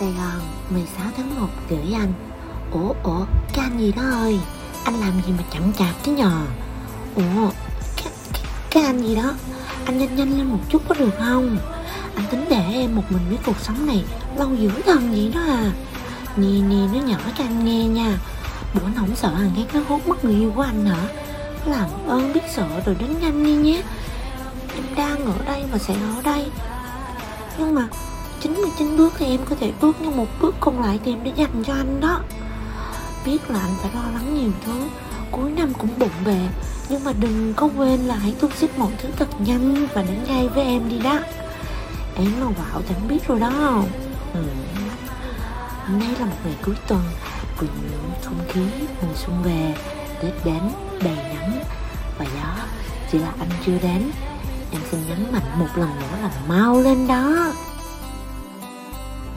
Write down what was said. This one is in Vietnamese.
Sài Gòn 16 tháng 1 gửi anh. Ủa ủa cái anh gì đó ơi? Anh làm gì mà chậm chạp thế nhờ? Ủa cái, cái, cái anh gì đó? Anh nhanh nhanh lên một chút có được không? Anh tính để em một mình với cuộc sống này Lâu dữ thần vậy đó à. Nè nè nó nhỏ cho anh nghe nha. Bữa anh không sợ thằng ghét nó hút mất người yêu của anh hả? Làm ơn biết sợ rồi đến nhanh đi nhé. Em đang ở đây và sẽ ở đây. Nhưng mà 99 bước thì em có thể bước nhưng một bước còn lại thì em đã dành cho anh đó. Biết là anh phải lo lắng nhiều thứ, Cuối năm cũng bụng bề, Nhưng mà đừng có quên là hãy thu xếp mọi thứ thật nhanh Và đến ngay với em đi đó. Em mà quạo thì anh biết rồi đó. Ừ. Hôm nay là một ngày cuối tuần Cùng những không khí mùa xuân về Tết đến, đầy nắng. Và gió Chỉ là anh chưa đến. Em xin nhấn mạnh một lần nữa là mau lên đó.